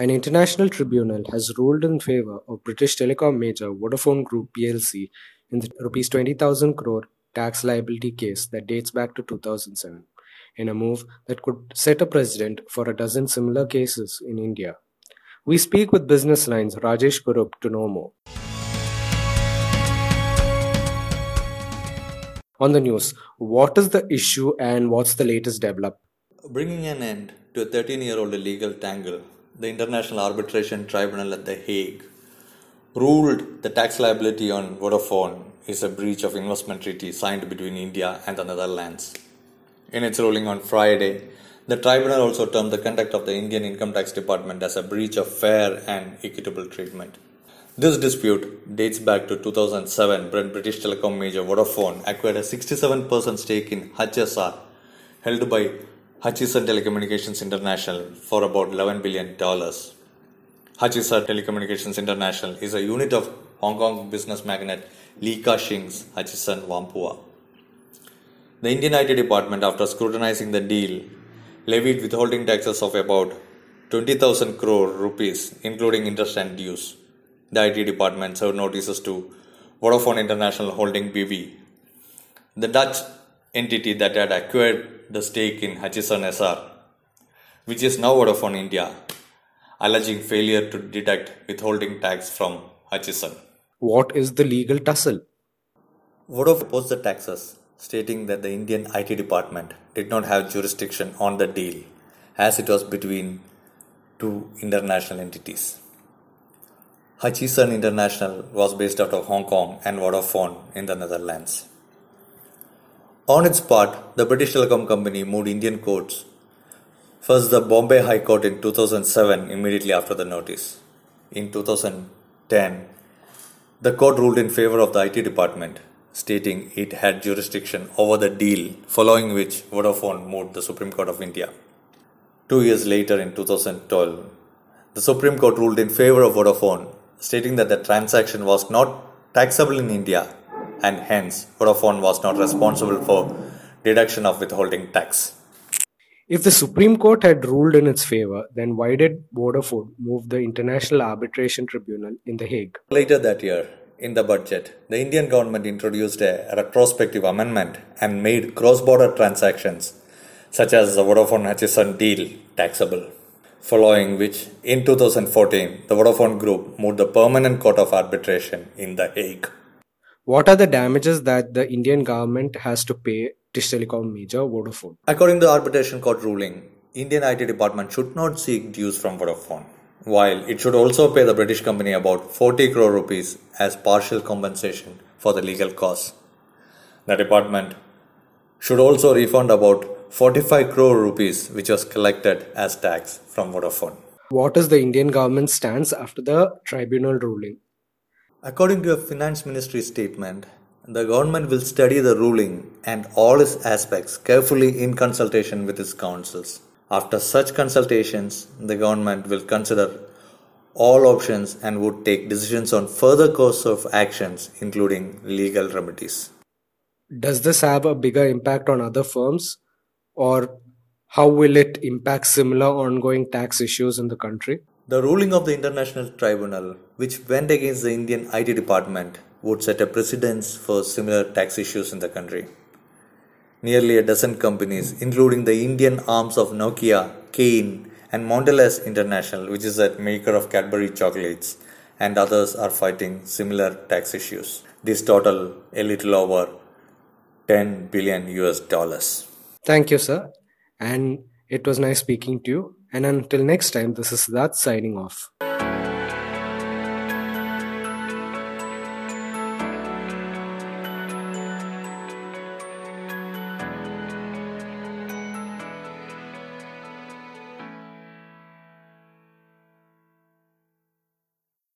An international tribunal has ruled in favour of British telecom major Vodafone Group plc in the Rs 20,000 crore tax liability case that dates back to 2007, in a move that could set a precedent for a dozen similar cases in India. We speak with Business Line's Rajesh Kurup to know more. On the news, what is the issue and what's the latest develop? Bringing an end to a 13 year old legal tangle, the International Arbitration Tribunal at The Hague ruled the tax liability on Vodafone is a breach of investment treaty signed between India and the Netherlands. In its ruling on Friday, the tribunal also termed the conduct of the Indian Income Tax Department as a breach of fair and equitable treatment. This dispute dates back to 2007 when British telecom major Vodafone acquired a 67% stake in HSR held by Hutchison Telecommunications International for about $11 billion. Hutchison Telecommunications International is a unit of Hong Kong business magnate Li Ka-shing's Hutchison Whampoa. The Indian IT department, after scrutinizing the deal, levied withholding taxes of about 20,000 crore rupees, including interest and dues the IT department served notices to Vodafone International Holding BV, the Dutch entity that had acquired the stake in Hutchison Essar, which is now Vodafone India, alleging failure to deduct withholding tax from Hutchison. What is the legal tussle? Vodafone opposed the taxes, stating that the Indian IT department did not have jurisdiction on the deal, as it was between two international entities. Hutchison International was based out of Hong Kong and Vodafone in the Netherlands. On its part, the British Telecom Company moved Indian courts. First, the Bombay High Court in 2007, immediately after the notice. In 2010, the court ruled in favor of the IT department, stating it had jurisdiction over the deal, following which Vodafone moved the Supreme Court of India. Two years later, in 2012, the Supreme Court ruled in favor of Vodafone stating that the transaction was not taxable in India and hence Vodafone was not responsible for deduction of withholding tax. If the Supreme Court had ruled in its favor, then why did Vodafone move the International Arbitration Tribunal in The Hague? Later that year, in the budget, the Indian government introduced a retrospective amendment and made cross border transactions, such as the Vodafone Hutchison deal, taxable following which, in 2014, the Vodafone Group moved the Permanent Court of Arbitration in The Hague. What are the damages that the Indian government has to pay British Telecom major Vodafone? According to the arbitration court ruling, Indian IT department should not seek dues from Vodafone, while it should also pay the British company about 40 crore rupees as partial compensation for the legal costs. The department should also refund about 45 crore rupees which was collected as tax from Vodafone. What is the Indian government stance after the tribunal ruling? According to a finance ministry statement, the government will study the ruling and all its aspects carefully in consultation with its counsels. After such consultations, the government will consider all options and would take decisions on further course of actions including legal remedies. Does this have a bigger impact on other firms or how will it impact similar ongoing tax issues in the country? The ruling of the International Tribunal, which went against the Indian IT department, would set a precedence for similar tax issues in the country. Nearly a dozen companies, including the Indian arms of Nokia, Canon, and Mondelez International, which is a maker of Cadbury chocolates, and others are fighting similar tax issues. This total a little over 10 billion US dollars. Thank you, sir. And it was nice speaking to you. And until next time, this is Siddharth signing off.